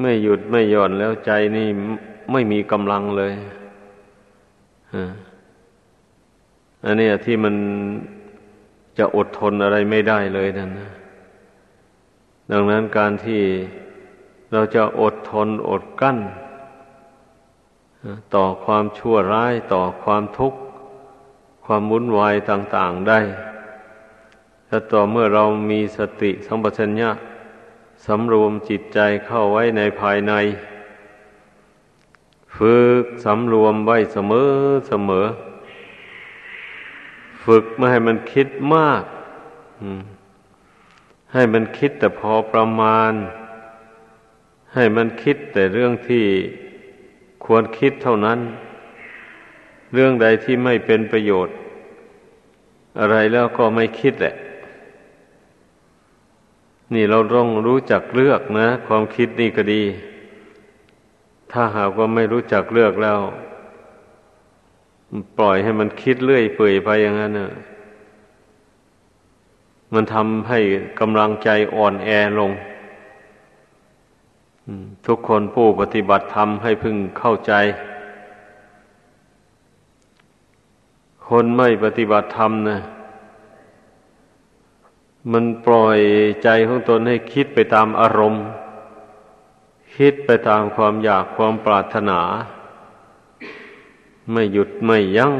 ไม่หยุดไม่หย่อนแล้วใจนี่ไม่มีกำลังเลยอันนี้ที่มันจะอดทนอะไรไม่ได้เลยนั่นนะดังนั้นการที่เราจะอดทนอดกั้น ต่อความชั่วร้ายต่อความทุกข์ ความวุ่นวายต่าง ๆได้ถ้าต่อเมื่อเรามีสติสัมปชัญญะ สำรวมจิตใจเข้าไว้ในภายใน ฝึกสำรวมไว้เสมอเสมอ ฝึกไม่ให้มันคิดมาก ให้มันคิดแต่พอประมาณ ให้มันคิดแต่เรื่องที่ควรคิดเท่านั้น เรื่องใดที่ไม่เป็นประโยชน์ อะไรแล้วก็ไม่คิดแหละ นี่เราต้องรู้จักเลือกนะ ความคิดนี่ก็ดี ถ้าหากว่าไม่รู้จักเลือกแล้ว ปล่อยให้มันคิดเรื่อยเปื่อยไปอย่างนั้นนะมันทำให้กำลังใจอ่อนแอลงทุกคนผู้ปฏิบัติธรรมให้พึงเข้าใจ คนไม่ปฏิบัติธรรมนะ มันปล่อยใจของตนให้คิดไปตามอารมณ์ คิดไปตามความอยากความปรารถนา ไม่หยุดไม่ยัง้ง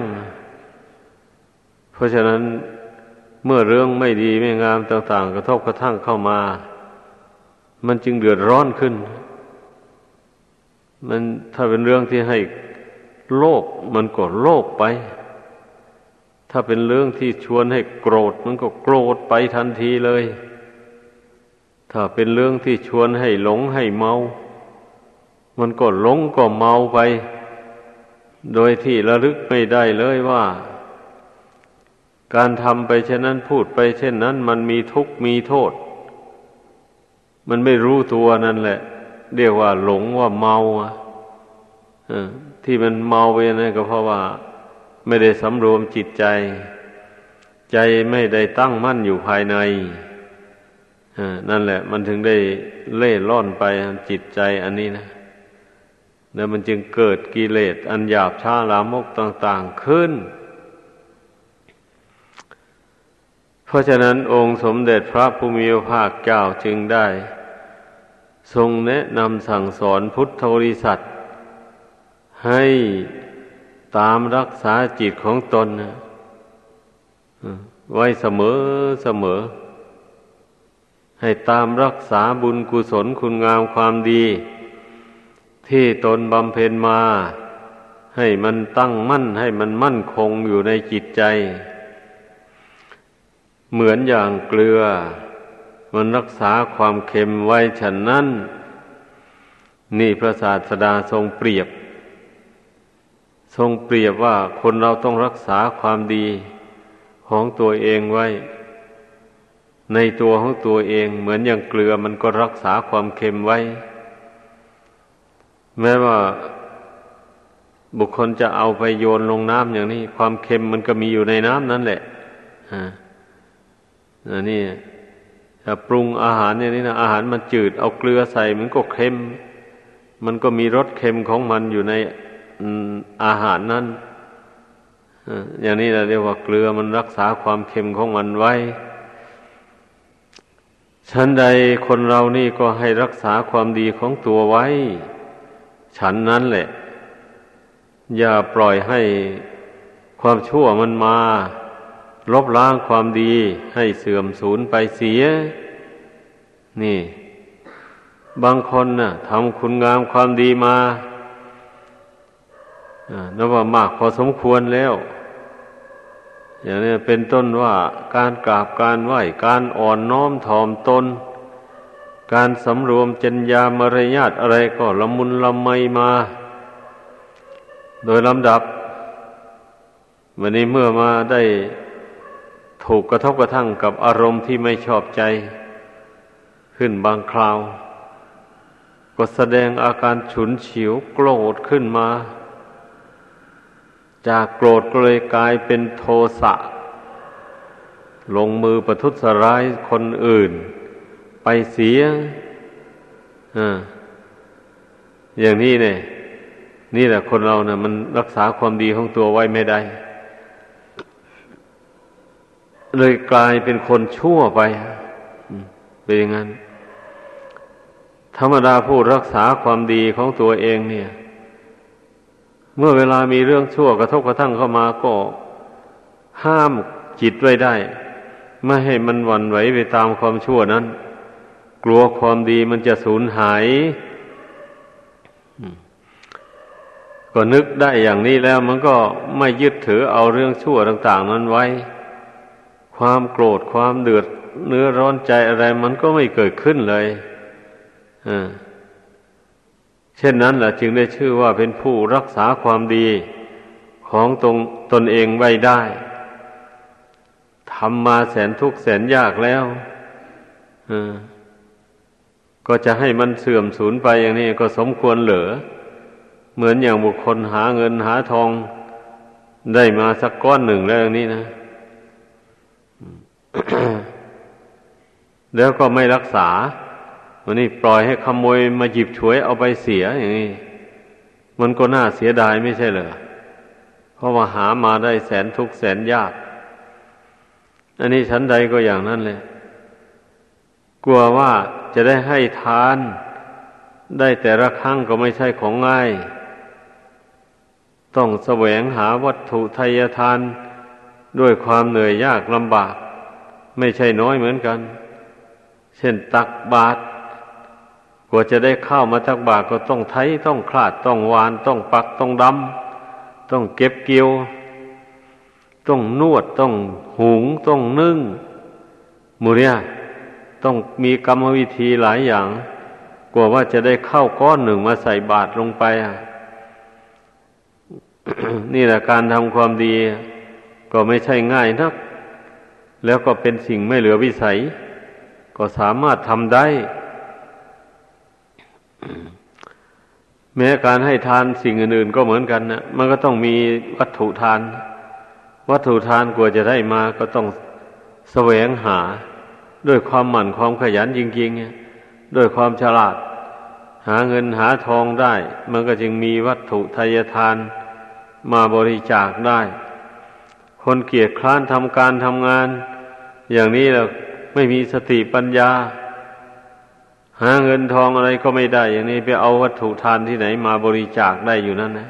เพราะฉะนั้นเมื่อเรื่องไม่ดีไม่งามต่าง ๆ กระทบกระทั่งเข้ามา มันจึงเดือดร้อนขึ้น มันถ้าเป็นเรื่องที่ให้โลกมันก็โลกไป ถ้าเป็นเรื่องที่ชวนให้โกรธมันก็โกรธไปทันทีเลย ถ้าเป็นเรื่องที่ชวนให้หลงให้เมา มันก็หลงก็เมาไป โดยที่ระลึกไม่ได้เลยว่า การทำไปเช่นนั้นพูดไปเช่นนั้น มันมีทุกข์มีโทษ มันไม่รู้ตัวนั่นแหละ เรียกว่าหลงว่าเมาอะที่มันเมาไปนั่นก็เพราะว่า ไม่ได้สำรวมจิตใจ ใจไม่ได้ตั้งมั่นอยู่ภายในนั่นแหละ มันถึงได้เล่ล่อนไปจิตใจอันนี้นะ แล้วมันจึงเกิดกิเลสอันหยาบช้าลามกต่าง ๆขึ้น เพราะฉะนั้นองค์สมเด็จพระภูมิภาคเจ้าจึงได้ ทรงแนะนำสั่งสอนพุทธบริษัทให้ ตามรักษาจิตของตนไว้เสมอเสมอ ให้ตามรักษาบุญกุศลคุณงามความดี ที่ตนบำเพ็ญมา ให้มันตั้งมั่นให้มันมั่นคงอยู่ในจิตใจ เหมือนอย่างเกลือ มันรักษาความเค็มไว้ฉันนั้น นี่พระศาสดาทรงเปรียบ ทรงเปรียบว่าคนเราต้องรักษาความดีของตัวเองไว้ ในตัวของตัวเองเหมือนอย่างเกลือมันก็รักษาความเค็มไว้ แม้ว่าบุคคลจะเอาไปโยนลงน้ำอย่างนี้ ความเค็มมันก็มีอยู่ในน้ำนั่นแหละอ่านี่ถ้าปรุงอาหารเนี่ยนี่นะอาหารมันจืด เอาเกลือใส่มันก็เค็ม มันก็มีรสเค็มของมันอยู่ใน อาหารนั้นอย่างนี้เราเรียกว่าเกลือมันรักษาความเค็มของมันไว้ฉันใดคนเรานี่ก็ให้รักษาความดีของตัวไว้ ฉันนั้นแหละ อย่าปล่อยให้ความชั่วมันมา ลบล้างความดีให้เสื่อมสูญไปเสีย นี่ บางคนนะ่ะทำคุณงามความดีมา นับว่ามากพอสมควรแล้ว อย่างนี้เป็นต้นว่าการกราบการไหว้การอ่อนน้อมถ่อมตน การสำรวมจัญญามารยาทอะไรก็ละมุนละไมมา โดยลำดับวันนี้เมื่อมาได้ถูกกระทบกระทั่งกับอารมณ์ที่ไม่ชอบใจ ขึ้นบางคราว ก็แสดงอาการฉุนเฉียวโกรธขึ้นมา จากโกรธก็เลยกลายเป็นโทสะ ลงมือประทุษร้ายคนอื่น ไปเสียอย่างนี้เนี่ย นี่แหละคนเราเนะ่ะ มันรักษาความดีของตัวไว้ไม่ได้ เลยกลายเป็นคนชั่วไปเป็นอย่างนั้น ธรรมดาผู้รักษาความดีของตัวเองเนี่ย เมื่อเวลามีเรื่องชั่วกระทบกระทั่งเข้ามาก็ห้ามจิตไว้ได้ ไม่ให้มันหวั่นไหวไปตามความชั่วนั้น กลัวความดีมันจะสูญหายก็นึกได้อย่างนี้แล้วมันก็ไม่ยึดถือเอาเรื่องชั่วต่าง ๆ นั้นไว้ ความโกรธความเดือดเนื้อร้อนใจอะไรมันก็ไม่เกิดขึ้นเลย เช่นนั้นแหละจึงได้ชื่อว่าเป็นผู้รักษาความดีของตรงตนเองไว้ได้ทำมาแสนทุกข์แสนยากแล้วก็จะให้มันเสื่อมสูญไปอย่างนี้ก็สมควรเหลือ เหมือนอย่างบุคคลหาเงินหาทอง ได้มาสักก้อนหนึ่งแล้วอย่างนี้นะ แล้วก็ไม่รักษา วันนี้ปล่อยให้ขโมยมาหยิบฉวยเอาไปเสียอย่างนี้มันก็น่าเสียดายไม่ใช่เหรอเพราะว่าหามาได้แสนทุกแสนยาก อันนี้ชั้นใดก็อย่างนั้นเลย กลัวว่าจะได้ให้ทาน ได้แต่ละครั้งก็ไม่ใช่ของง่าย ต้องแสวงหาวัตถุทายทาน ด้วยความเหนื่อยยากลำบาก ไม่ใช่น้อยเหมือนกัน เช่นตักบาตร กว่าจะได้ข้าวมาทักบาทก็ต้องไถต้องคลาดต้องวานต้องปักต้องดำต้องเก็บเกี่ยว ต้องนวดต้องหุงต้องนึ่งมูเรียต้องมีกรรมวิธีหลายอย่าง กว่าว่าจะได้เข้าก้อนหนึ่งมาใส่บาตรลงไปอะนี่แหละการทำความดี ก็ไม่ใช่ง่ายนัก แล้วก็เป็นสิ่งไม่เหลือวิสัย ก็สามารถทำได้ แม้การให้ทานสิ่งอื่นๆก็เหมือนกันนะมันก็ต้องมีวัตถุทาน วัตถุทานกว่าจะได้มาก็ต้องแสวงหา ด้วยความหมั่นความขยันจริงๆด้วยความฉลาด หาเงินหาทองได้ มันก็จึงมีวัตถุทายทานมาบริจาคได้ คนเกียจคร้านทำการทำงาน อย่างนี้เราไม่มีสติปัญญา หาเงินทองอะไรก็ไม่ได้ อย่างนี้ไปเอาวัตถุทานที่ไหนมาบริจาคได้อยู่นั่นนะ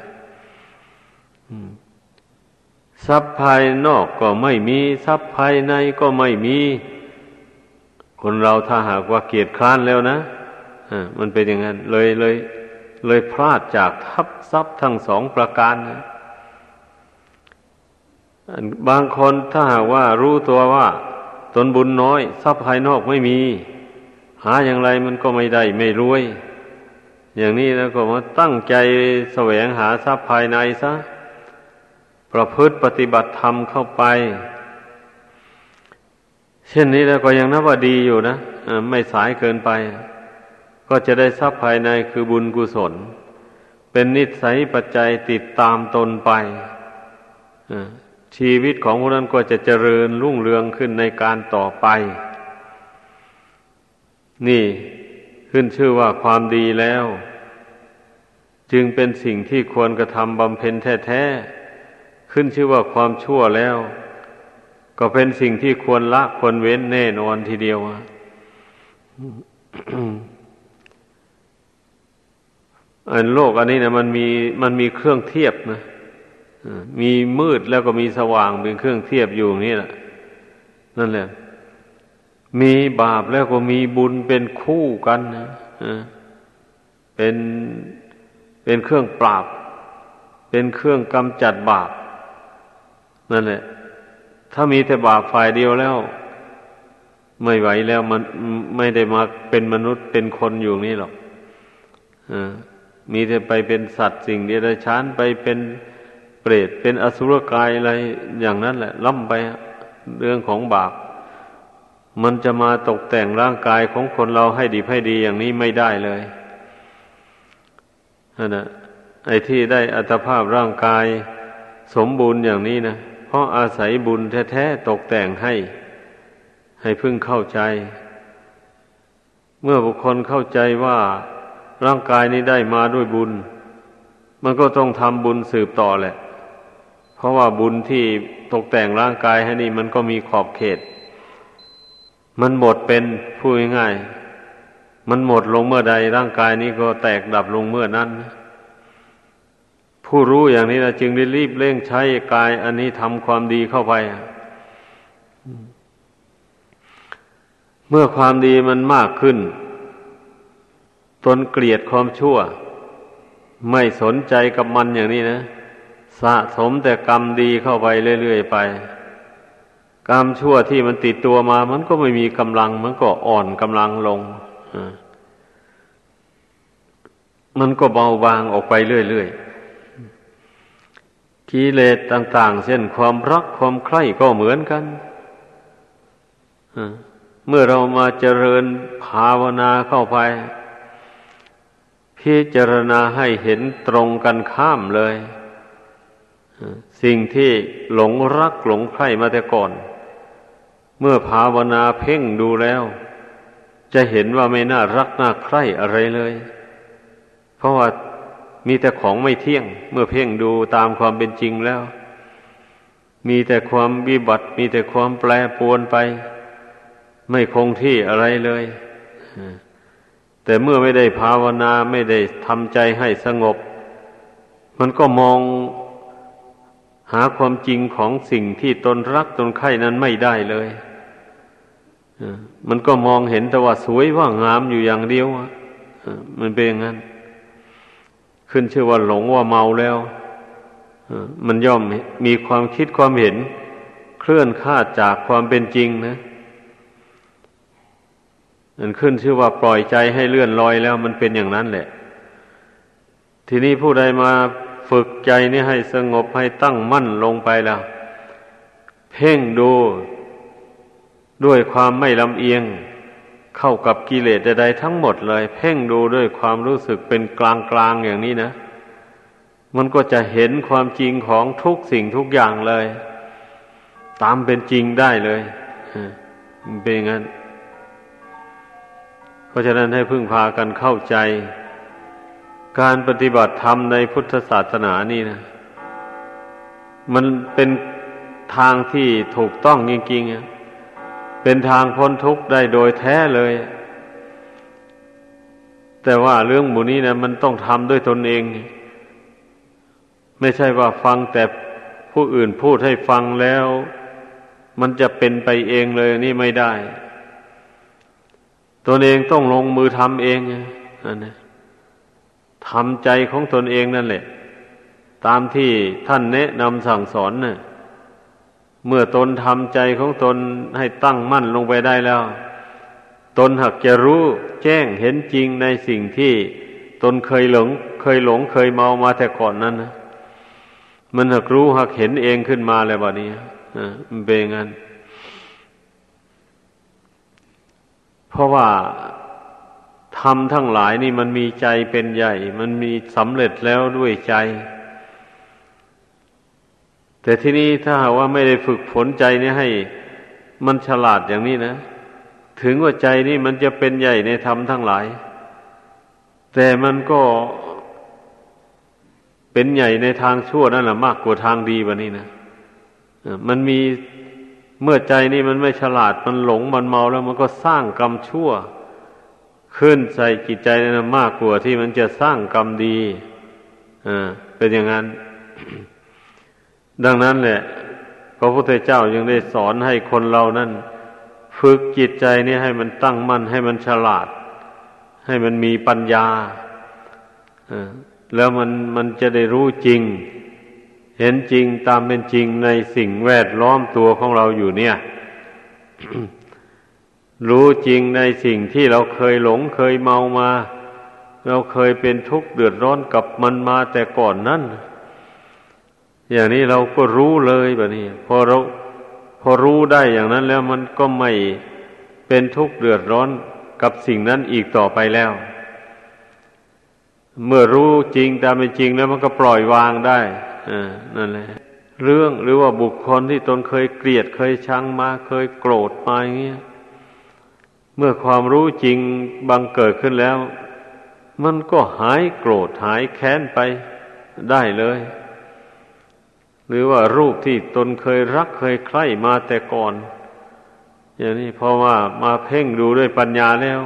ทรัพย์ภายนอกก็ไม่มีทรัพย์ภายในก็ไม่มี คนเราถ้าหากว่าเกียรติคร้านแล้วนะะมันเป็นอย่างนั้น เลยเลย เลยพลาดจากทัพทรัพย์ทั้งสองประการนะบางคนถ้าหากว่ารู้ตัวว่า ตนบุญน้อย ทรัพย์ภายนอกไม่มี หาอย่างไรมันก็ไม่ได้ไม่รวย อย่างนี้แล้วก็มาตั้งใจแสวงหาทรัพย์ภายในซะ ประพฤติปฏิบัติธรรมเข้าไป เช่นนี้แล้วก็ยังนับว่าดีอยู่นะไม่สายเกินไป ก็จะได้ทรัพย์ภายในคือบุญกุศล เป็นนิสัยปัจจัยติดตามตนไปชีวิตของผู้นั้นก็จะเจริญรุ่งเรืองขึ้นในการต่อไป นี่ขึ้นชื่อว่าความดีแล้ว จึงเป็นสิ่งที่ควรกระทำบำเพ็ญแท้ๆขึ้นชื่อว่าความชั่วแล้ว ก็เป็นสิ่งที่ควรละควรเว้นแน่นอนทีเดียวอันโลกอันนี้นะมันมีมันมีเครื่องเทียบนะมีมืดแล้วก็มีสว่างเป็นเครื่องเทียบอยู่นี่แหละนั่นแหละ มีบาปแล้วก็มีบุญเป็นคู่กันนะเป็นเป็นเครื่องปราบ เป็นเครื่องกำจัดบาปนั่นแหละ ถ้ามีแต่บาปฝ่ายเดียวแล้ว ไม่ไหวแล้วมันไม่ได้มาเป็นมนุษย์เป็นคนอยู่นี่หรอกอมีแต่ไปเป็นสัตว์สิ่งเดรัจฉานไปเป็นเปรตเป็นอสุรกายอะไรอย่างนั้นแหละล่ำไปเรื่องของบาป มันจะมาตกแต่งร่างกายของคนเราให้ดีให้ดีอย่างนี้ไม่ได้เลยนั่นนะไอ้ที่ได้อัตภาพร่างกายสมบูรณ์อย่างนี้นะเพราะอาศัยบุญแท้ๆตกแต่งให้ ให้พึ่งเข้าใจ เมื่อบุคคลเข้าใจว่าร่างกายนี้ได้มาด้วยบุญ มันก็ต้องทำบุญสืบต่อแหละ เพราะว่าบุญที่ตกแต่งร่างกายให้นี่มันก็มีขอบเขต มันหมดเป็นพูดง่ายมันหมดลงเมื่อใดร่างกายนี้ก็แตกดับลงเมื่อนั้น ผู้รู้อย่างนี้นะจึงได้รีบเร่งใช้กาย อันนี้ทำความดีเข้าไป เมื่อความดีมันมากขึ้น ตนเกลียดความชั่ว ไม่สนใจกับมันอย่างนี้นะ สะสมแต่กรรมดีเข้าไปเรื่อยๆไป กรรมชั่วที่มันติดตัวมา มันก็ไม่มีกำลัง มันก็อ่อนกำลังลงมันก็เบาบางออกไปเรื่อยๆกิเลสต่าง ๆ เช่นความรักความใคร่ก็เหมือนกันเมื่อเรามาเจริญภาวนาเข้าไป พิจารณาให้เห็นตรงกันข้ามเลย สิ่งที่หลงรักหลงใคร่มาแต่ก่อน เมื่อภาวนาเพ่งดูแล้ว จะเห็นว่าไม่น่ารักน่าใคร่อะไรเลย เพราะว่ามีแต่ของไม่เที่ยง เมื่อเพ่งดูตามความเป็นจริงแล้ว มีแต่ความวิบัติ มีแต่ความแปรปวนไป ไม่คงที่อะไรเลย แต่เมื่อไม่ได้ภาวนาไม่ได้ทำใจให้สงบ มันก็มองหาความจริงของสิ่งที่ตนรักตนใคร่นั้นไม่ได้เลย มันก็มองเห็นแต่ว่าสวยว่างามอยู่อย่างเดียวมันเป็นอย่างนั้น ขึ้นชื่อว่าหลงว่าเมาแล้วมันย่อมมีความคิดความเห็น เคลื่อนคาดจากความเป็นจริงนะมันขึ้นชื่อว่าปล่อยใจให้เลื่อนลอยแล้ว มันเป็นอย่างนั้นแหละ ทีนี้ผู้ใดมาฝึกใจนี่ให้สงบให้ตั้งมั่นลงไปแล้ว เพ่งดู ด้วยความไม่ลำเอียง เข้ากับกิเลสใดๆทั้งหมดเลย เพ่งดูด้วยความรู้สึกเป็นกลางๆอย่างนี้นะ มันก็จะเห็นความจริงของทุกสิ่งทุกอย่างเลย ตามเป็นจริงได้เลยเป็นอย่างนั้น เพราะฉะนั้นให้พึ่งพากันเข้าใจ การปฏิบัติธรรมในพุทธศาสนานี่นะ มันเป็นทางที่ถูกต้องจริงๆ เป็นทางพ้นทุกข์ได้โดยแท้เลย แต่ว่าเรื่องหมูนี้นะมันต้องทำด้วยตนเอง ไม่ใช่ว่าฟังแต่ผู้อื่นพูดให้ฟังแล้ว มันจะเป็นไปเองเลยนี่ไม่ได้ ตนเองต้องลงมือทำเองนั่นทำใจของตนเองนั่นแหละ ตามที่ท่านแนะนำสั่งสอนนะ่ย เมื่อตนทำใจของตนให้ตั้งมั่นลงไปได้แล้ว ตนหักจะรู้แจ้งเห็นจริงในสิ่งที่ตนเคยหลง เคยหลงเคยเมามาแต่ก่อนนั้นนะมันหักรู้หักเห็นเองขึ้นมาแล้วบัดนี้อ่ามันเป็นงั้น เพราะว่าทำทั้งหลายนี่มันมีใจเป็นใหญ่ มันมีสำเร็จแล้วด้วยใจ แต่ที่นี้ถ้าหากว่าไม่ได้ฝึกฝนใจนี่ให้ มันฉลาดอย่างนี้นะ ถึงว่าใจนี่มันจะเป็นใหญ่ในธรรมทั้งหลาย แต่มันก็เป็นใหญ่ในทางชั่วนั่นแหละมากกว่าทางดีวะนี่นะมันมีเมื่อใจนี่มันไม่ฉลาดมันหลงมันเมาแล้วมันก็สร้างกรรมชั่ว ขึ้นใส่จิตใจนะมากกว่าที่มันจะสร้างกรรมดีอ่าเป็นอย่างนั้น ดังนั้นแหละพระพุทธเจ้ายังได้สอนให้คนเรานั้น ฝึกจิตใจนี่ให้มันตั้งมั่น ให้มันฉลาด ให้มันมีปัญญาแล้วมันมันจะได้รู้จริง เห็นจริงตามเป็นจริงในสิ่งแวดล้อมตัวของเราอยู่เนี่ย รู้จริงในสิ่งที่เราเคยหลงเคยเมามา เราเคยเป็นทุกข์เดือดร้อนกับมันมาแต่ก่อนนั้น อย่างนี้เราก็รู้เลยแบบนี้ พอเราพอรู้ได้อย่างนั้นแล้วมันก็ไม่เป็นทุกข์เดือดร้อนกับสิ่งนั้นอีกต่อไปแล้ว เมื่อรู้จริงตามเป็นจริงแล้วมันก็ปล่อยวางได้นั่นแหละเรื่องหรือว่าบุคคลที่ตนเคยเกลียดเคยชังมาเคยโกรธมาอย่างเงี้ยเมื่อความรู้จริงบังเกิดขึ้นแล้ว มันก็หายโกรธหายแค้นไปได้เลย หรือว่ารูปที่ตนเคยรักเคยใคร่มาแต่ก่อน อย่างนี้พอว่ามาเพ่งดูด้วยปัญญาแล้ว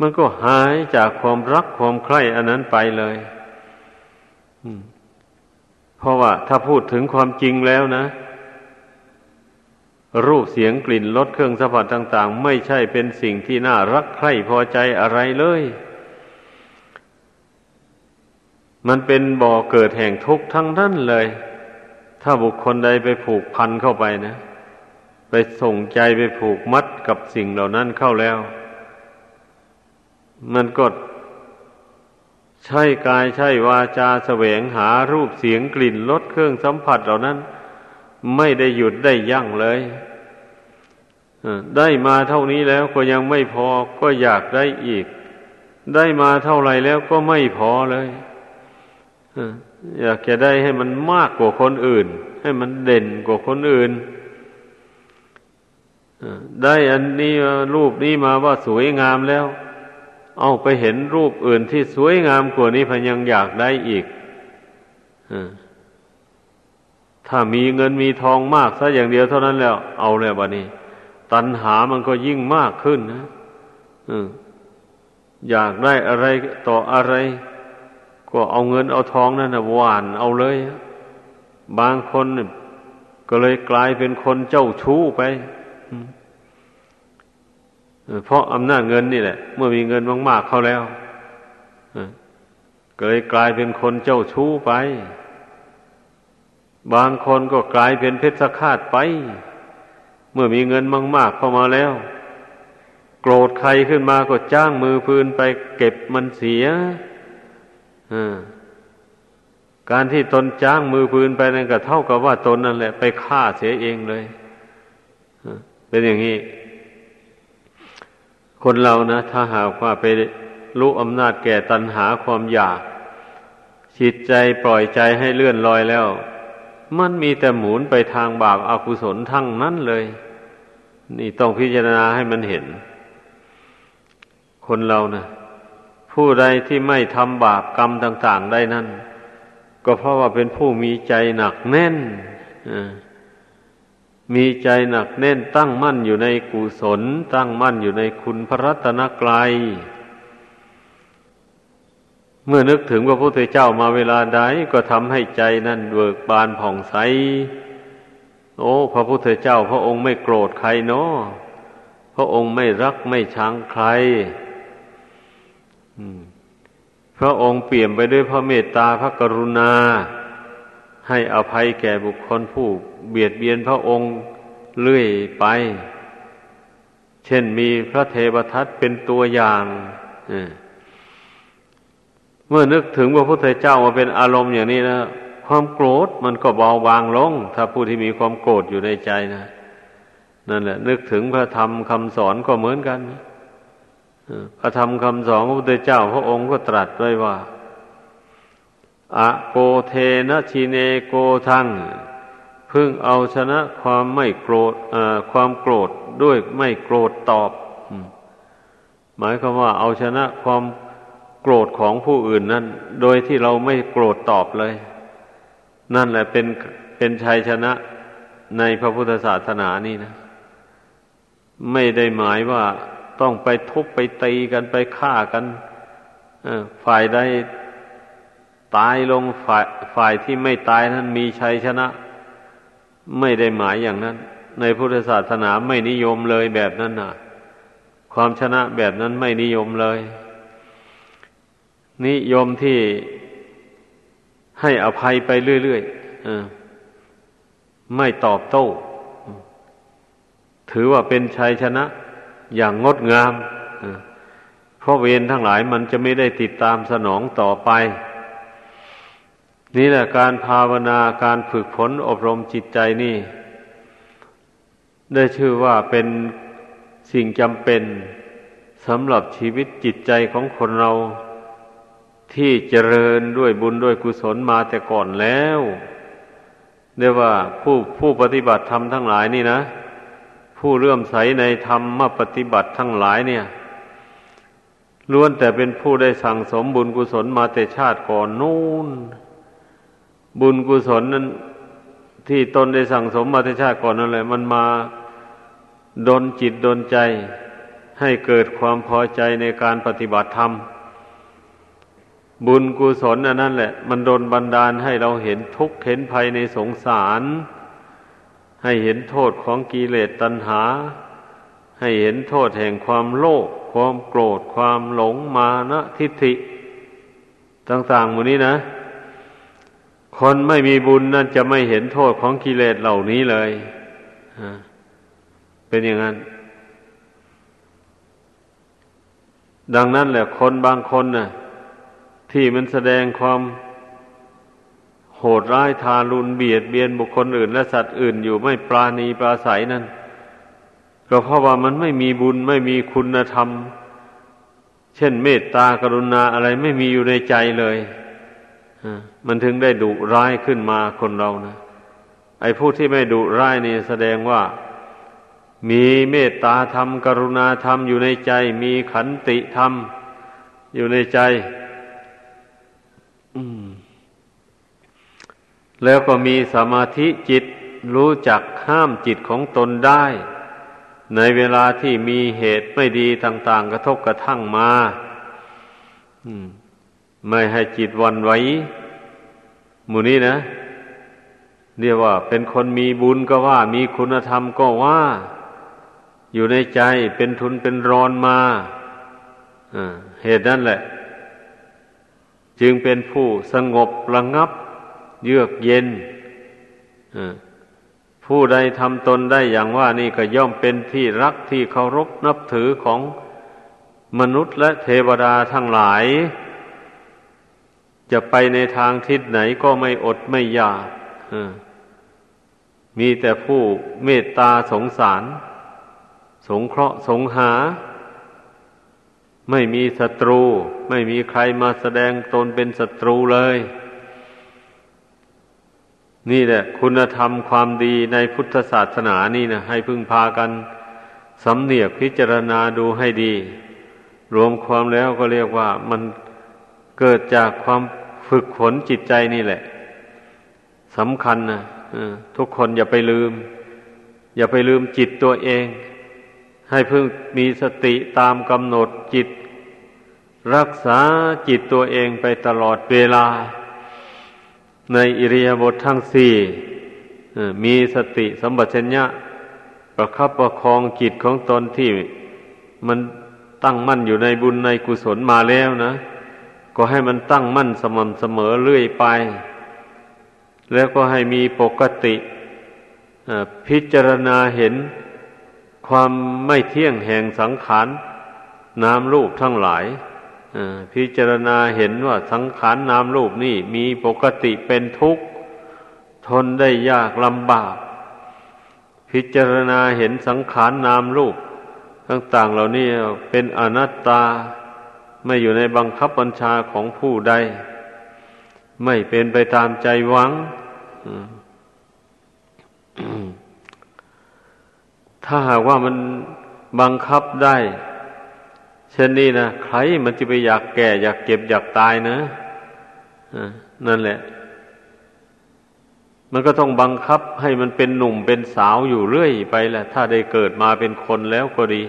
มันก็หายจากความรักความใคร่อันนั้นไปเลยเพราะว่าถ้าพูดถึงความจริงแล้วนะ รูปเสียงกลิ่นรสเครื่องสัมผัสต่าง ๆ ไม่ใช่เป็นสิ่งที่น่ารักใคร่พอใจอะไรเลย มันเป็นบ่อเกิดแห่งทุกข์ทั้งนั้นเลย ถ้าบุคคลใดไปผูกพันเข้าไปนะ ไปส่งใจไปผูกมัดกับสิ่งเหล่านั้นเข้าแล้ว มันก็ใช่กายใช่วาจาแสวงหารูปเสียงกลิ่นรสเครื่องสัมผัสเหล่านั้น ไม่ได้หยุดได้ยั่งเลยได้มาเท่านี้แล้วก็ยังไม่พอก็อยากได้อีก ได้มาเท่าไรแล้วก็ไม่พอเลย อยากจะได้ให้มันมากกว่าคนอื่น ให้มันเด่นกว่าคนอื่นได้อันนี้รูปนี้มาว่าสวยงามแล้ว เอาไปเห็นรูปอื่นที่สวยงามกว่านี้พยังอยากได้อีกถ้ามีเงินมีทองมากซะอย่างเดียวเท่านั้นแล้ว เอาแล้วบะนี้ ตัณหามันก็ยิ่งมากขึ้นนะอยากได้อะไรต่ออะไร ก็เอาเงินเอาทองนั่นนะหวานเอาเลย บางคนก็เลยกลายเป็นคนเจ้าชู้ไปเพราะอำนาจเงินนี่แหละ เมื่อมีเงินมากๆเข้าแล้วก็เลยกลายเป็นคนเจ้าชู้ไป บางคนก็กลายเป็นเพชฌฆาตไป เมื่อมีเงินมากๆเข้ามาแล้ว โกรธใครขึ้นมาก็จ้างมือปืนไปเก็บมันเสีย การที่ตนจ้างมือปืนไปนั่นก็เท่ากับว่าตนนั่นแหละ ไปฆ่าเสียเองเลยเป็นอย่างนี้ คนเรานะ ถ้าหากว่าไปรู้อำนาจแก่ตัณหาความอยากจิตใจปล่อยใจให้เลื่อนลอยแล้ว มันมีแต่หมุนไปทางบาปอากุศลทั้งนั้นเลย นี่ต้องพิจารณาให้มันเห็น คนเรานะ ผู้ใดที่ไม่ทำบาปกรรมต่าง ๆ ได้นั่น ก็เพราะว่าเป็นผู้มีใจหนักแน่นมีใจหนักแน่นตั้งมั่นอยู่ในกุศล ตั้งมั่นอยู่ในคุณพระรัตนกรยเมื่อนึกถึงพระพุทธเจ้ามาเวลาใดก็ทำให้ใจนั่นเบิกบานผ่องใส โอ้ พระพุทธเจ้า พระองค์ไม่โกรธใครเนาะพระองค์ไม่รักไม่ชังใคร พระองค์เปี่ยมไปด้วยพระเมตตาพระกรุณา ให้อภัยแก่บุคคลผู้เบียดเบียนพระองค์เรื่อยไป เช่นมีพระเทวทัตเป็นตัวอย่างเมื่อนึกถึงพระพุทธเจ้ามาเป็นอารมณ์อย่างนี้นะความโกรธมันก็เบาบางลง ถ้าผู้ที่มีความโกรธอยู่ในใจนะนั่นแหละ นึกถึงพระธรรมคำสอนก็เหมือนกัน พระธรรมคำสอนพระพุทธเจ้า พระองค์ก็ตรัสไว้ว่าอะโกเทนะชีเนโกทังพึ่งเอาชนะความไม่โกรธความโกรธด้วยไม่โกรธตอบ หมายความว่าเอาชนะความโกรธของผู้อื่นนั้น โดยที่เราไม่โกรธตอบเลย นั่นแหละเป็นเป็นชัยชนะในพระพุทธศาสนานี่นะ ไม่ได้หมายว่า ต้องไปทุบไปตีกันไปฆ่ากันฝ่ายใดตายลงฝ่ายฝ่ายที่ไม่ตายนั้นมีชัยชนะ ไม่ได้หมายอย่างนั้น ในพุทธศาสนาไม่นิยมเลยแบบนั้นนะความชนะแบบนั้นไม่นิยมเลย นิยมที่ให้อภัยไปเรื่อยๆไม่ตอบโต้ ถือว่าเป็นชัยชนะ อย่างงดงามเพราะเวรทั้งหลายมันจะไม่ได้ติดตามสนองต่อไป นี่แหละการภาวนาการฝึกฝนอบรมจิตใจนี่ ได้ชื่อว่าเป็นสิ่งจำเป็นสำหรับชีวิตจิตใจของคนเราที่เจริญด้วยบุญด้วยกุศลมาแต่ก่อนแล้วเรียกว่าผู้ผู้ปฏิบัติธรรมทั้งหลายนี่นะ ผู้เลื่อมใสในธรรมมาปฏิบัติทั้งหลายเนี่ยล้วนแต่เป็นผู้ได้สั่งสมบุญกุศลมาแต่ชาติก่อนนู่น บุญกุศลนั้น ที่ตนได้สั่งสมมาแต่ชาติก่อนนั่นแหละมันมาดนจิตดนใจ ให้เกิดความพอใจในการปฏิบัติธรรม บุญกุศลอันนั้นแหละ มันดนบันดาลให้เราเห็นทุกข์เห็นภัยในสงสาร ให้เห็นโทษของกิเลสตัณหา ให้เห็นโทษแห่งความโลภความโกรธความหลงมานะทิฏฐิ ต่างๆหมดนี้นะ คนไม่มีบุญนั่นจะไม่เห็นโทษของกิเลสเหล่านี้เลยเป็นอย่างนั้น ดังนั้นแหละคนบางคนน่ะที่มันแสดงความ โหดร้ายทารุณเบียดเบียนบุคคลอื่น และสัตว์อื่นอยู่ไม่ปราณีปราศัยนั่นก็เพราะว่ามันไม่มีบุญไม่มีคุณธรรม เช่นเมตตากรุณาอะไรไม่มีอยู่ในใจเลยมันถึงได้ดุร้ายขึ้นมาคนเรานะไอ้ผู้ที่ไม่ดุร้ายนี่แสดงว่า มีเมตตาธรรม กรุณาธรรมอยู่ในใจ มีขันติธรรมอยู่ในใจ แล้วก็มีสมาธิจิตรู้จักห้ามจิตของตนได้ ในเวลาที่มีเหตุไม่ดีต่าง ๆ กระทบกระทั่งมาไม่ให้จิตวันไหวหมู่นี้นะ เรียกว่า เป็นคนมีบุญก็ว่า มีคุณธรรมก็ว่า อยู่ในใจเป็นทุนเป็นรอนมาเหตุนั้นแหละ จึงเป็นผู้สงบระงับ เยือกเย็นผู้ใดทำตนได้อย่างว่านี่ก็ย่อมเป็นที่รักที่เคารพนับถือของมนุษย์และเทวดาทั้งหลาย จะไปในทางทิศไหนก็ไม่อดไม่ยากมีแต่ผู้เมตตาสงสาร สงเคราะห์สงหา ไม่มีศัตรู ไม่มีใครมาแสดงตนเป็นศัตรูเลย นี่แหละคุณธรรมความดีในพุทธศาสนานี่นะให้พึ่งพากันสำเนียกพิจารณาดูให้ดี รวมความแล้วก็เรียกว่ามันเกิดจากความฝึกฝนจิตใจนี่แหละสำคัญนะทุกคนอย่าไปลืม อย่าไปลืมจิตตัวเอง ให้พึ่งมีสติตามกำหนดจิต รักษาจิตตัวเองไปตลอดเวลา ในอิริยาบถททั้งสี่มีสติสัมปชัญญะ ประคับประคองจิตของตนที่มันตั้งมั่นอยู่ในบุญในกุศลมาแล้วนะ ก็ให้มันตั้งมั่นสม่ำเสมอเรื่อยไป แล้วก็ให้มีปกติพิจารณาเห็นความไม่เที่ยงแห่งสังขารนามรูปทั้งหลาย พิจารณาเห็นว่าสังขารนนามรูปนี่มีปกติเป็นทุกข์ ทนได้ยากลำบาก พิจารณาเห็นสังขารนนามรูป ต่างๆเหล่านี้เป็นอนัตตาไม่อยู่ในบังคับบัญชาของผู้ใด ไม่เป็นไปตามใจหวัง ถ้าหากว่ามันบังคับได้ เช่นนี้นะใครมันจะไปอยากแก่ อยากเก็บอยากตายนะนั่นแหละ มันก็ต้องบังคับให้มันเป็นหนุ่มเป็นสาวอยู่เรื่อยไปแหละ ถ้าได้เกิดมาเป็นคนแล้วก็ดี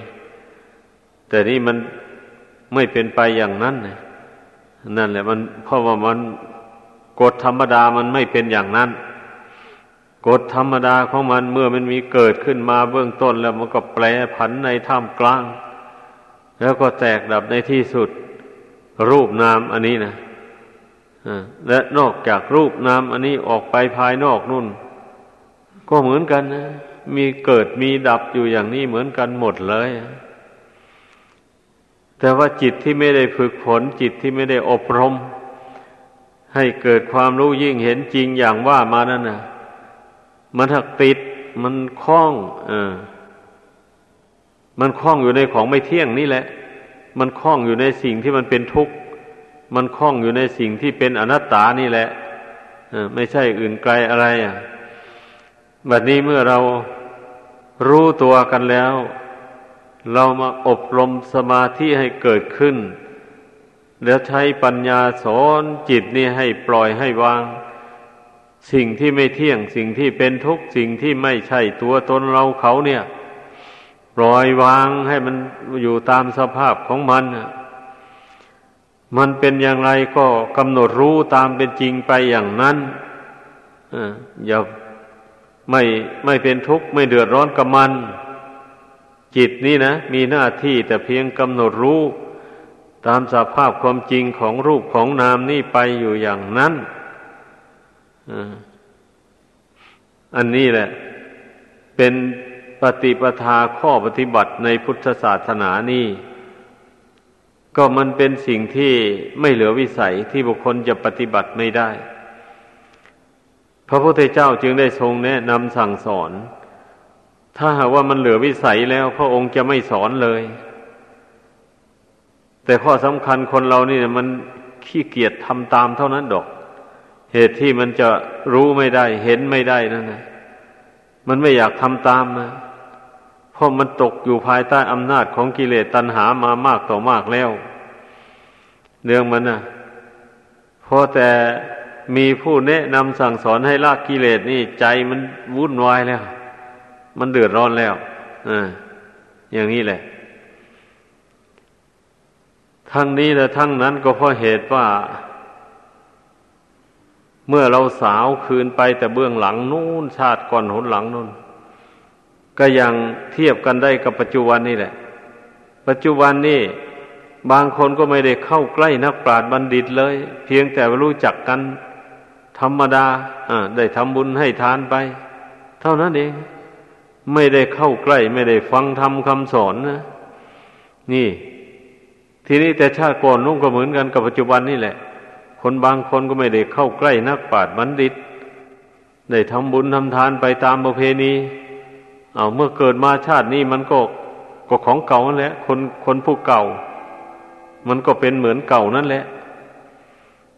แต่นี่มันไม่เป็นไปอย่างนั้นนะนั่นแหละ มันเพราะว่ามันกฎธรรมดามันไม่เป็นอย่างนั้นกฎธรรมดาของมันเมื่อมันมีเกิดขึ้นมาเบื้องต้นแล้วมันก็แปรผันในท่ามกลาง แล้วก็แตกดับในที่สุด รูปนามอันนี้นะและนอกจากรูปนามอันนี้ออกไปภายนอกนู่น ก็เหมือนกันนะมีเกิดมีดับอยู่อย่างนี้เหมือนกันหมดเลย แต่ว่าจิตที่ไม่ได้ฝึกฝนจิตที่ไม่ได้อบรม ให้เกิดความรู้ยิ่งเห็นจริงอย่างว่ามานั่นนะมันถักติดมันคล้อง เออ มันคล้องอยู่ในของไม่เที่ยงนี่แหละ มันคล้องอยู่ในสิ่งที่มันเป็นทุกข์ มันคล้องอยู่ในสิ่งที่เป็นอนัตตานี่แหละไม่ใช่อื่นไกลอะไรอะบัดนี้เมื่อเรารู้ตัวกันแล้ว เรามาอบรมสมาธิให้เกิดขึ้น แล้วใช้ปัญญาสอนจิตนี่ให้ปล่อยให้วาง สิ่งที่ไม่เที่ยงสิ่งที่เป็นทุกข์สิ่งที่ไม่ใช่ตัวตนเราเขาเนี่ย ปล่อยวางให้มันอยู่ตามสภาพของมัน มันเป็นอย่างไรก็กำหนดรู้ตามเป็นจริงไปอย่างนั้นอย่าไม่ไม่เป็นทุกข์ไม่เดือดร้อนกับมัน จิตนี่นะ มีหน้าที่แต่เพียงกำหนดรู้ตามสภาพความจริงของรูปของนามนี่ไปอยู่อย่างนั้นอันนี้แหละ เป็น ปฏิปทาข้อปฏิบัติในพุทธศาสนานี่ ก็มันเป็นสิ่งที่ไม่เหลือวิสัยที่บุคคลจะปฏิบัติไม่ได้ พระพุทธเจ้าจึงได้ทรงแนะนำสั่งสอน ถ้าหากว่ามันเหลือวิสัยแล้วพระองค์จะไม่สอนเลย แต่ข้อสำคัญคนเรานี่มันขี้เกียจทำตามเท่านั้นดอก เหตุที่มันจะรู้ไม่ได้ เห็นไม่ได้นั่นนะ มันไม่อยากทำตามนะเพราะมันตกอยู่ภายใต้อำนาจของกิเลสตัณหามามากต่อมากแล้ว เรื่องมันนะพอแต่มีผู้แนะนำสั่งสอนให้ละกิเลสนี่ใจมันวุ่นวายแล้ว มันเดือดร้อนแล้วอ่าอย่างนี้แหละ ทั้งนี้และทั้งนั้นก็เพราะเหตุว่า เมื่อเราสาวคืนไปแต่เบื้องหลังนู่นชาติก่อนหนหลังนู่น ก็ยังเทียบกันได้กับปัจจุบันนี่แหละ ปัจจุบันนี่บางคนก็ไม่ได้เข้าใกล้นักปราชญ์บัณฑิตเลย เพียงแต่รู้จักกันธรรมดาได้ทำบุญให้ทานไป เท่านั้นเอง ไม่ได้เข้าใกล้ ไม่ได้ฟังธรรมคำสอนนะนี่ ทีนี้แต่ชาติก่อนนุ่งก็เหมือนกันกับปัจจุบันนี่แหละ คนบางคนก็ไม่ได้เข้าใกล้นักปราชญ์บัณฑิต ได้ทำบุญทำทานไปตามประเพณี เอาเมื่อเกิดมาชาตินี้มันก็ก็ของเก่านั่นแหละ คนคนผู้เก่า มันก็เป็นเหมือนเก่านั่นแหละ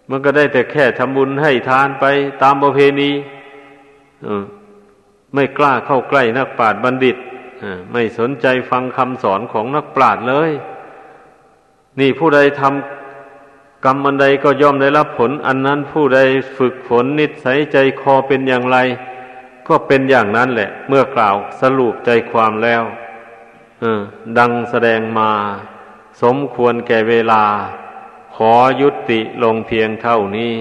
มันก็ได้แต่แค่ทำบุญให้ทานไปตามประเพณีไม่กล้าเข้าใกล้นักปราชญ์บัณฑิตไม่สนใจฟังคำสอนของนักปราชญ์เลย นี่ผู้ใดทำ กรรมอันใดก็ย่อมได้รับผล อันนั้นผู้ใดฝึกฝนนิสัยใจคอเป็นอย่างไร ก็เป็นอย่างนั้นแหละ เมื่อกล่าวสรุปใจความแล้วดังแสดงมา สมควรแก่เวลา ขอยุติลงเพียงเท่านี้